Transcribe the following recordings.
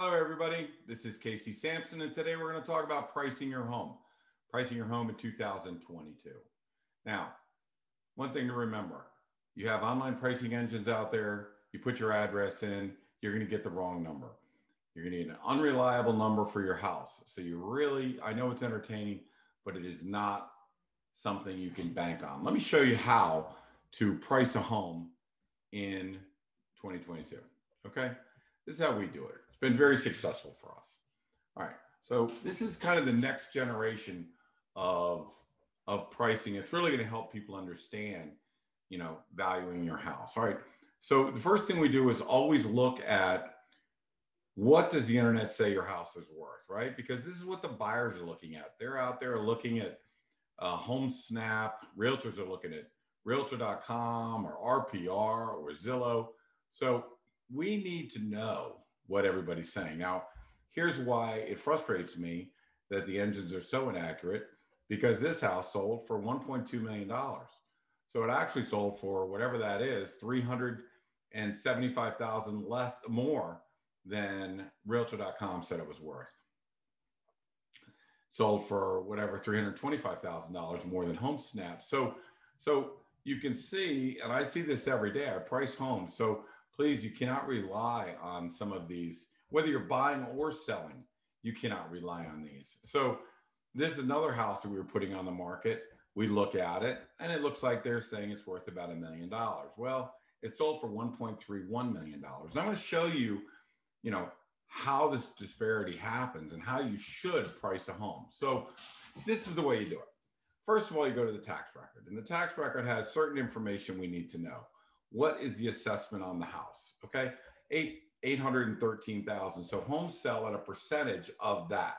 Hello, everybody. This is Casey Samson, and today we're going to talk about pricing your home, pricing your home in 2022. Now, one thing to remember you have online pricing engines out there, you put your address in, you're going to get the wrong number. You're going to get an unreliable number for your house. So, you really, I know it's entertaining, but it is not something you can bank on. Let me show you how to price a home in 2022. Okay. This is how we do it. It's been very successful for us. All right. So this is kind of the next generation of of pricing. It's really going to help people understand, you know, valuing your house. All right. So the first thing we do is always look at what does the internet say your house is worth, right? Because this is what the buyers are looking at. They're out there looking at uh, HomeSnap. Realtors are looking at Realtor.com or RPR or Zillow. So we need to know what everybody's saying. Now, here's why it frustrates me that the engines are so inaccurate because this house sold for $1.2 million. So it actually sold for whatever that is, 375,000 less more than realtor.com said it was worth. Sold for whatever $325,000 more than HomeSnap. So so you can see and I see this every day. I price homes. So please, you cannot rely on some of these, whether you're buying or selling, you cannot rely on these. So, this is another house that we were putting on the market. We look at it and it looks like they're saying it's worth about a million dollars. Well, it sold for $1.31 million. I'm going to show you, you know, how this disparity happens and how you should price a home. So, this is the way you do it. First of all, you go to the tax record, and the tax record has certain information we need to know what is the assessment on the house? Okay, eight eight hundred and thirteen thousand. So homes sell at a percentage of that.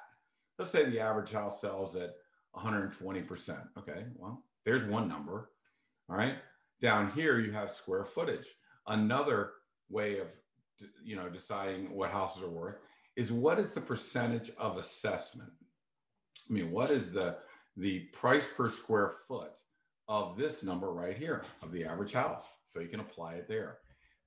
Let's say the average house sells at one hundred twenty percent. Okay, well there's one number. All right, down here you have square footage. Another way of you know deciding what houses are worth is what is the percentage of assessment? I mean, what is the the price per square foot of this number right here of the average house? So you can apply it there.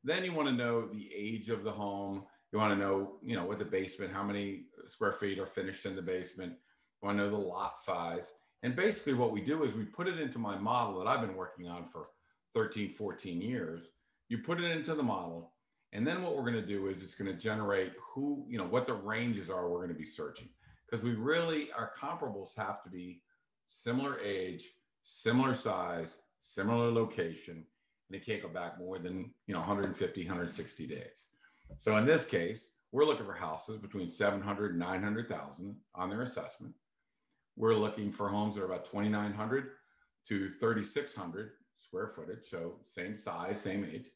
Then you want to know the age of the home. You want to know, you know, what the basement, how many square feet are finished in the basement. You want to know the lot size. And basically what we do is we put it into my model that I've been working on for 13, 14 years. You put it into the model. And then what we're going to do is it's going to generate who, you know, what the ranges are we're going to be searching. Because we really, our comparables have to be similar age, similar size, similar location, and they can't go back more than you know 150 160 days. So in this case we're looking for houses between 700 and 900000 on their assessment. We're looking for homes that are about 2900 to 3600 square footage so same size same age.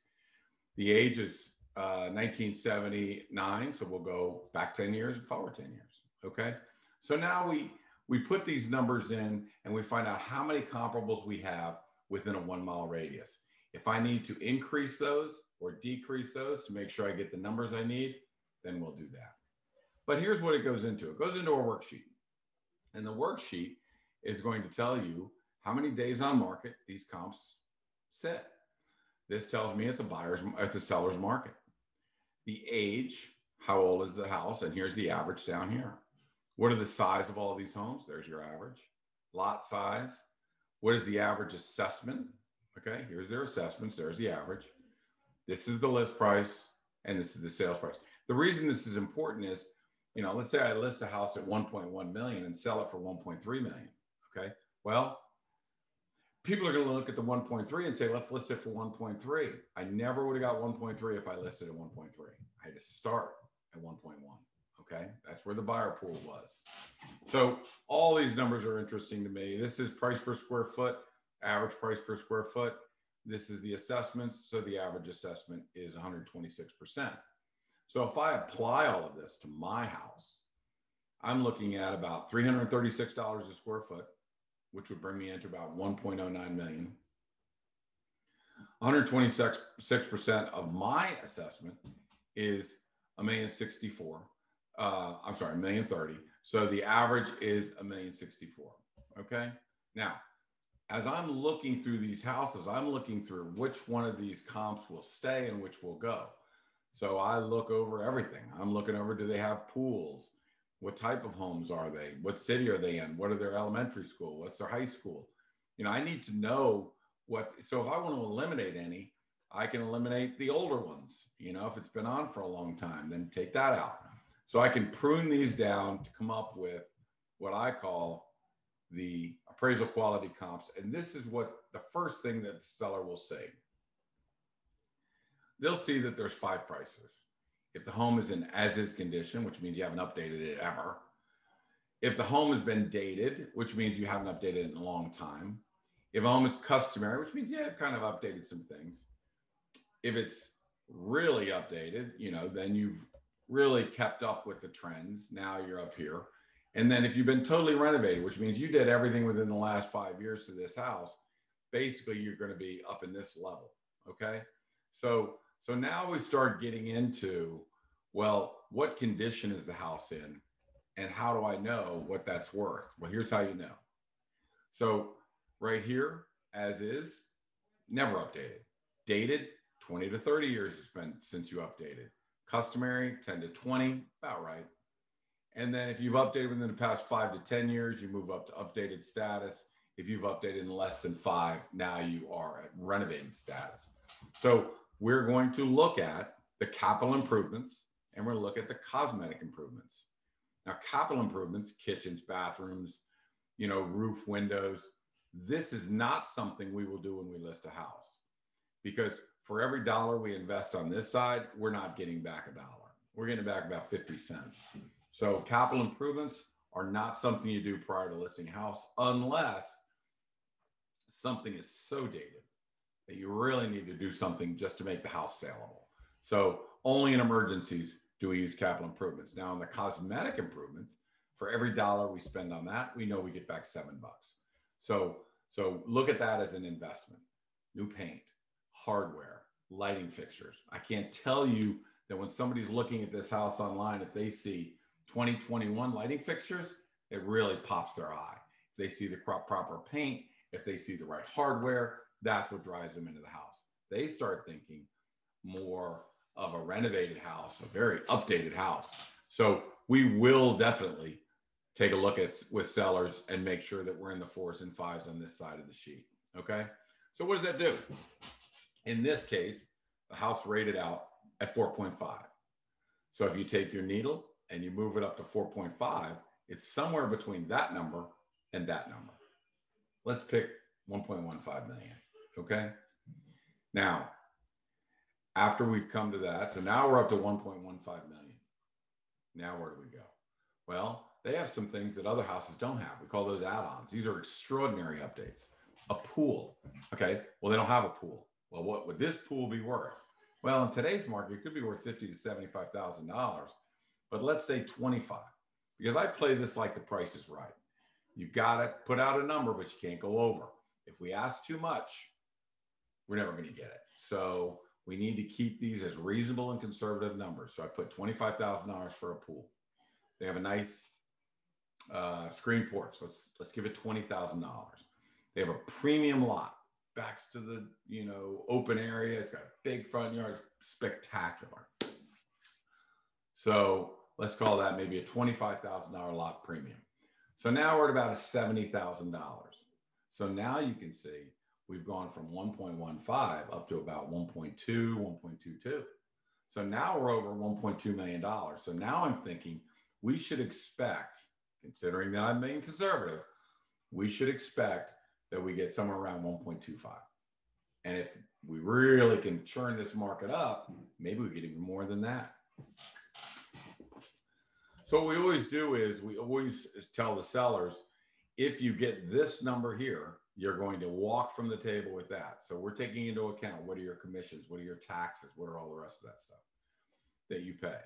The age is uh, 1979 so we'll go back 10 years and forward 10 years okay? So now we we put these numbers in and we find out how many comparables we have within a one mile radius if I need to increase those or decrease those to make sure I get the numbers I need, then we'll do that. But here's what it goes into it goes into a worksheet. And the worksheet is going to tell you how many days on market these comps sit. This tells me it's a buyer's, it's a seller's market. The age, how old is the house? And here's the average down here. What are the size of all these homes? There's your average. Lot size. What is the average assessment? Okay, here's their assessments. There's the average. This is the list price, and this is the sales price. The reason this is important is, you know, let's say I list a house at 1.1 million and sell it for 1.3 million. Okay, well, people are going to look at the 1.3 and say, let's list it for 1.3. I never would have got 1.3 if I listed at 1.3. I had to start at 1.1. Okay, that's where the buyer pool was. So all these numbers are interesting to me. This is price per square foot average price per square foot. This is the assessments. So the average assessment is 126%. So if I apply all of this to my house, I'm looking at about $336 a square foot, which would bring me into about 1.09 million. 126% of my assessment is a million 64. Uh, I'm sorry, a million 30. So the average is a million 64. Okay. Now, as I'm looking through these houses, I'm looking through which one of these comps will stay and which will go. So I look over everything. I'm looking over do they have pools? What type of homes are they? What city are they in? What are their elementary school? What's their high school? You know, I need to know what. So if I want to eliminate any, I can eliminate the older ones. You know, if it's been on for a long time, then take that out. So I can prune these down to come up with what I call the appraisal quality comps. And this is what the first thing that the seller will say. They'll see that there's five prices. If the home is in as is condition, which means you haven't updated it ever. If the home has been dated, which means you haven't updated it in a long time. If a home is customary, which means you have kind of updated some things. If it's really updated, you know, then you've really kept up with the trends. Now you're up here. And then if you've been totally renovated, which means you did everything within the last five years to this house, basically you're going to be up in this level. Okay. So, so now we start getting into, well, what condition is the house in? And how do I know what that's worth? Well, here's how you know. So right here, as is, never updated. Dated, 20 to 30 years has been since you updated. Customary, 10 to 20, about right. And then if you've updated within the past five to 10 years, you move up to updated status. If you've updated in less than five, now you are at renovated status. So we're going to look at the capital improvements and we're going to look at the cosmetic improvements. Now, capital improvements, kitchens, bathrooms, you know, roof, windows, this is not something we will do when we list a house because for every dollar we invest on this side, we're not getting back a dollar. We're getting back about 50 cents. So capital improvements are not something you do prior to listing house unless something is so dated that you really need to do something just to make the house saleable. So only in emergencies do we use capital improvements. Now on the cosmetic improvements, for every dollar we spend on that, we know we get back seven bucks. So, so look at that as an investment. New paint, hardware, lighting fixtures. I can't tell you that when somebody's looking at this house online, if they see 2021 lighting fixtures, it really pops their eye. If they see the proper paint, if they see the right hardware, that's what drives them into the house. They start thinking more of a renovated house, a very updated house. So we will definitely take a look at with sellers and make sure that we're in the fours and fives on this side of the sheet. Okay. So what does that do? In this case, the house rated out at 4.5. So if you take your needle and you move it up to 4.5, it's somewhere between that number and that number. Let's pick 1.15 million. Okay. Now, after we've come to that, so now we're up to 1.15 million. Now, where do we go? Well, they have some things that other houses don't have. We call those add ons. These are extraordinary updates. A pool. Okay. Well, they don't have a pool. Well, what would this pool be worth? Well, in today's market, it could be worth fifty to seventy-five thousand dollars but let's say 25 because I play this like the price is right. You've got to put out a number, but you can't go over. If we ask too much, we're never going to get it. So we need to keep these as reasonable and conservative numbers. So I put $25,000 for a pool. They have a nice uh, screen porch. Let's let's give it $20,000. They have a premium lot backs to the you know open area. It's got big front yard. It's spectacular. So let's call that maybe a $25,000 lot premium. So now we're at about a $70,000. So now you can see we've gone from 1.15 up to about 1.2, 1.22. So now we're over $1.2 million. So now I'm thinking we should expect, considering that I'm being conservative, we should expect that we get somewhere around 1.25. And if we really can churn this market up, maybe we get even more than that. So what we always do is we always tell the sellers, if you get this number here, you're going to walk from the table with that. So we're taking into account what are your commissions, what are your taxes, what are all the rest of that stuff that you pay.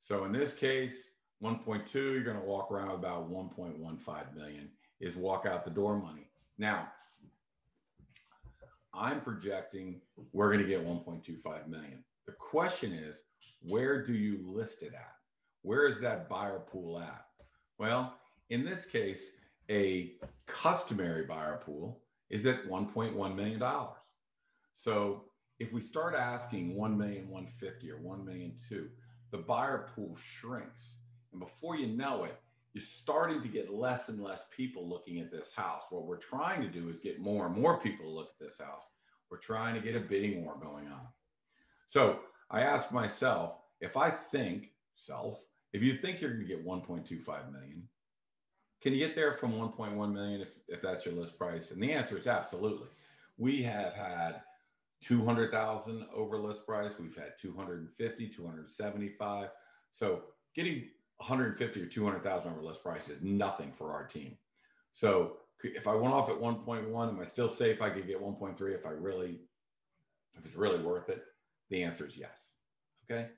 So in this case, 1.2, you're going to walk around about 1.15 million is walk out the door money. Now, I'm projecting we're going to get 1.25 million. The question is, where do you list it at? where is that buyer pool at? Well, in this case, a customary buyer pool is at $1.1 million. So if we start asking 1 million 150 or 1 million 2, the buyer pool shrinks. And before you know it, you're starting to get less and less people looking at this house. What we're trying to do is get more and more people to look at this house. We're trying to get a bidding war going on. So I ask myself, if I think, self, if you think you're going to get 1.25 million, can you get there from 1.1 million if, if that's your list price? And the answer is absolutely. We have had 200,000 over list price. We've had 250, 275. So getting 150 or 200,000 over list price is nothing for our team. So if I went off at 1.1, am I still safe? I could get 1.3 if I really, if it's really worth it. The answer is yes. Okay.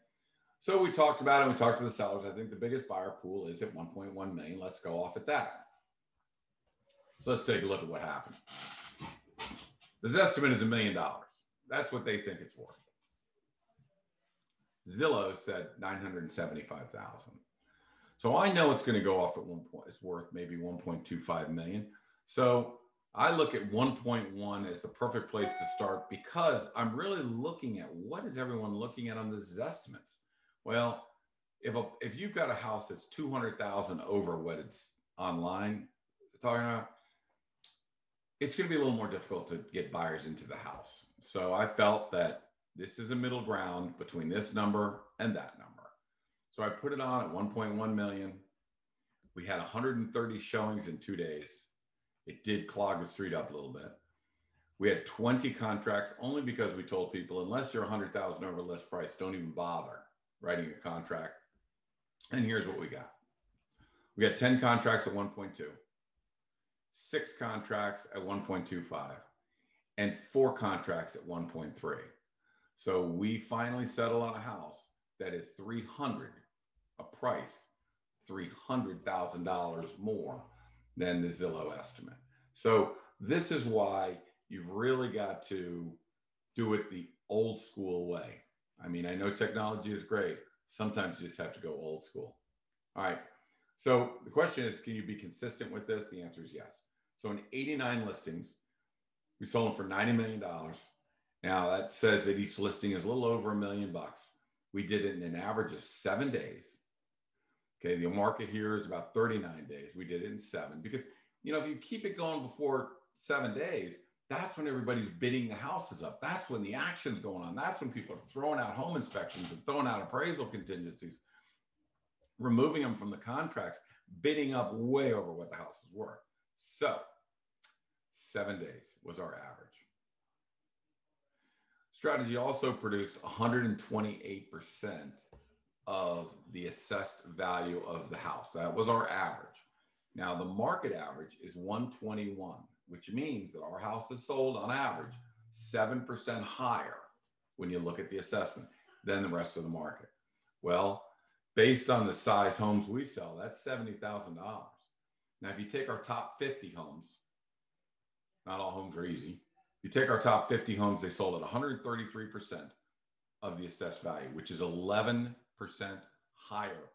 So we talked about it. We talked to the sellers. I think the biggest buyer pool is at 1.1 million. Let's go off at that. So let's take a look at what happened. This estimate is a million dollars. That's what they think it's worth. Zillow said 975,000. So I know it's going to go off at one point. It's worth maybe 1.25 million. So I look at 1.1 as the perfect place to start because I'm really looking at what is everyone looking at on these estimates. Well, if a, if you've got a house that's 200,000 over what it's online talking about, it's going to be a little more difficult to get buyers into the house. So I felt that this is a middle ground between this number and that number. So I put it on at 1.1 million. We had 130 showings in two days. It did clog the street up a little bit. We had 20 contracts only because we told people unless you're 100,000 over list price, don't even bother writing a contract. And here's what we got. We got 10 contracts at 1.2, six contracts at 1.25 and four contracts at 1.3. So we finally settle on a house that is 300, a price $300,000 more than the Zillow estimate. So this is why you've really got to do it the old school way. I mean, I know technology is great. Sometimes you just have to go old school. All right. So the question is, can you be consistent with this? The answer is yes. So in 89 listings, we sold them for $90 million. Now that says that each listing is a little over a million bucks. We did it in an average of seven days. Okay, the market here is about 39 days. We did it in seven because, you know, if you keep it going before seven days, that's when everybody's bidding the houses up. That's when the action's going on. That's when people are throwing out home inspections and throwing out appraisal contingencies, removing them from the contracts, bidding up way over what the houses were. So seven days was our average. Strategy also produced 128% of the assessed value of the house. That was our average. Now, the market average is 121, which means that our house is sold on average 7% higher when you look at the assessment than the rest of the market. Well, based on the size homes we sell, that's $70,000. Now, if you take our top 50 homes, not all homes are easy. You take our top 50 homes, they sold at 133% of the assessed value, which is 11% higher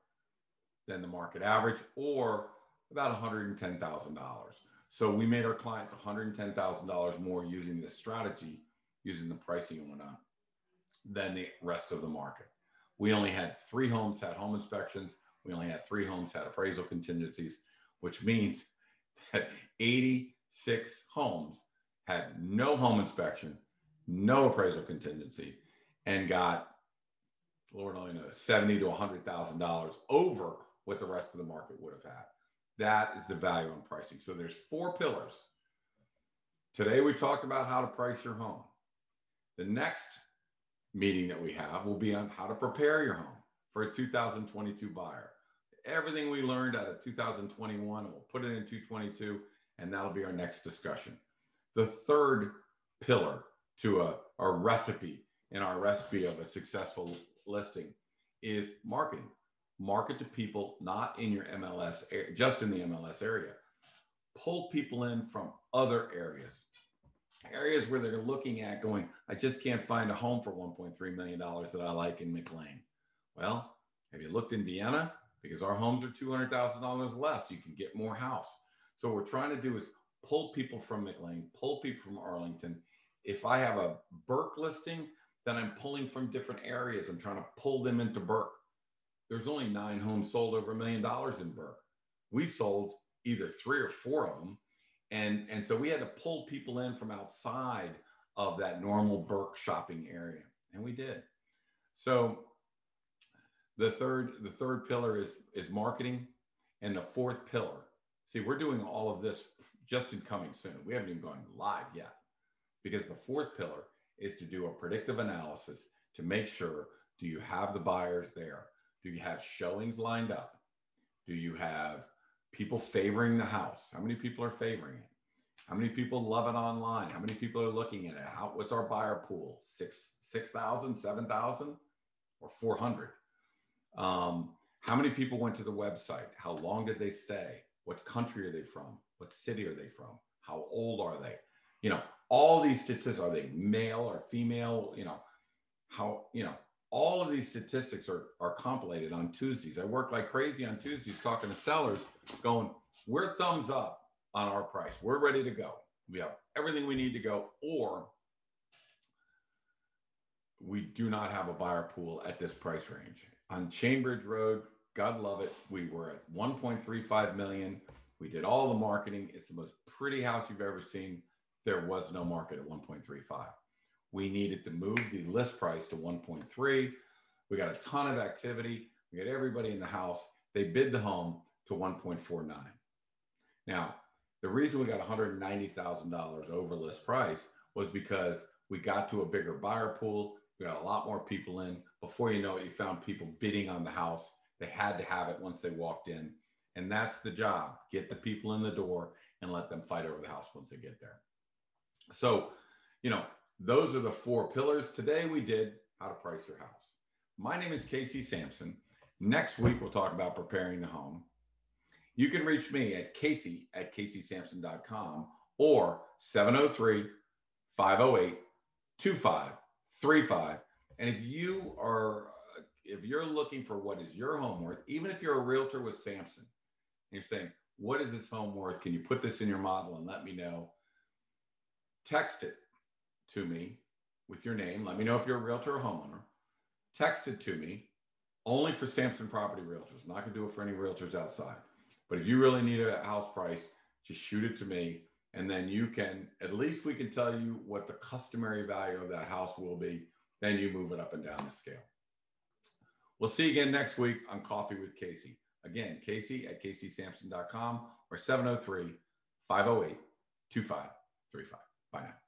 than the market average or about $110,000. So we made our clients $110,000 more using this strategy, using the pricing and whatnot, than the rest of the market. We only had three homes had home inspections. We only had three homes had appraisal contingencies, which means that 86 homes had no home inspection, no appraisal contingency, and got Lord only knows seventy to hundred thousand dollars over what the rest of the market would have had. That is the value on pricing. So there's four pillars. Today we talked about how to price your home. The next meeting that we have will be on how to prepare your home for a 2022 buyer. Everything we learned out of 2021, we'll put it in 222 and that'll be our next discussion. The third pillar to a, a recipe in our recipe of a successful listing is marketing. Market to people not in your MLS, just in the MLS area. Pull people in from other areas, areas where they're looking at going, I just can't find a home for $1.3 million that I like in McLean. Well, have you looked in Vienna? Because our homes are $200,000 less. You can get more house. So what we're trying to do is pull people from McLean, pull people from Arlington, if I have a Burke listing, then I'm pulling from different areas. I'm trying to pull them into Burke. There's only nine homes sold over a million dollars in Burke. We sold either three or four of them. And, and so we had to pull people in from outside of that normal Burke shopping area. And we did. So the third, the third pillar is, is marketing. And the fourth pillar, see, we're doing all of this just in coming soon. We haven't even gone live yet because the fourth pillar is to do a predictive analysis to make sure do you have the buyers there? Do you have showings lined up? Do you have people favoring the house? How many people are favoring it? How many people love it online? How many people are looking at it? How, what's our buyer pool? Six, 6,000, 7,000 or 400? Um, how many people went to the website? How long did they stay? What country are they from? What city are they from? How old are they? You know, all these statistics are they male or female? You know, how, you know, all of these statistics are, are compilated on Tuesdays. I work like crazy on Tuesdays talking to sellers, going, we're thumbs up on our price. We're ready to go. We have everything we need to go, or we do not have a buyer pool at this price range. On Chainbridge Road, God love it. We were at 1.35 million. We did all the marketing. It's the most pretty house you've ever seen. There was no market at 1.35. We needed to move the list price to 1.3. We got a ton of activity. We got everybody in the house. They bid the home to 1.49. Now, the reason we got $190,000 over list price was because we got to a bigger buyer pool. We got a lot more people in. Before you know it, you found people bidding on the house. They had to have it once they walked in. And that's the job get the people in the door and let them fight over the house once they get there. So, you know, those are the four pillars. Today we did how to price your house. My name is Casey Samson. Next week, we'll talk about preparing the home. You can reach me at Casey at CaseySamson.com or 703 508 2535. And if you are if you're looking for what is your home worth, even if you're a realtor with Samson, and you're saying, what is this home worth? Can you put this in your model and let me know? Text it to me with your name. Let me know if you're a realtor or homeowner. Text it to me only for Samson Property Realtors. I'm not going to do it for any realtors outside. But if you really need a house price, just shoot it to me. And then you can, at least we can tell you what the customary value of that house will be. Then you move it up and down the scale. We'll see you again next week on Coffee with Casey. Again, Casey at CaseySamson.com or 703 508 2535. Bye now.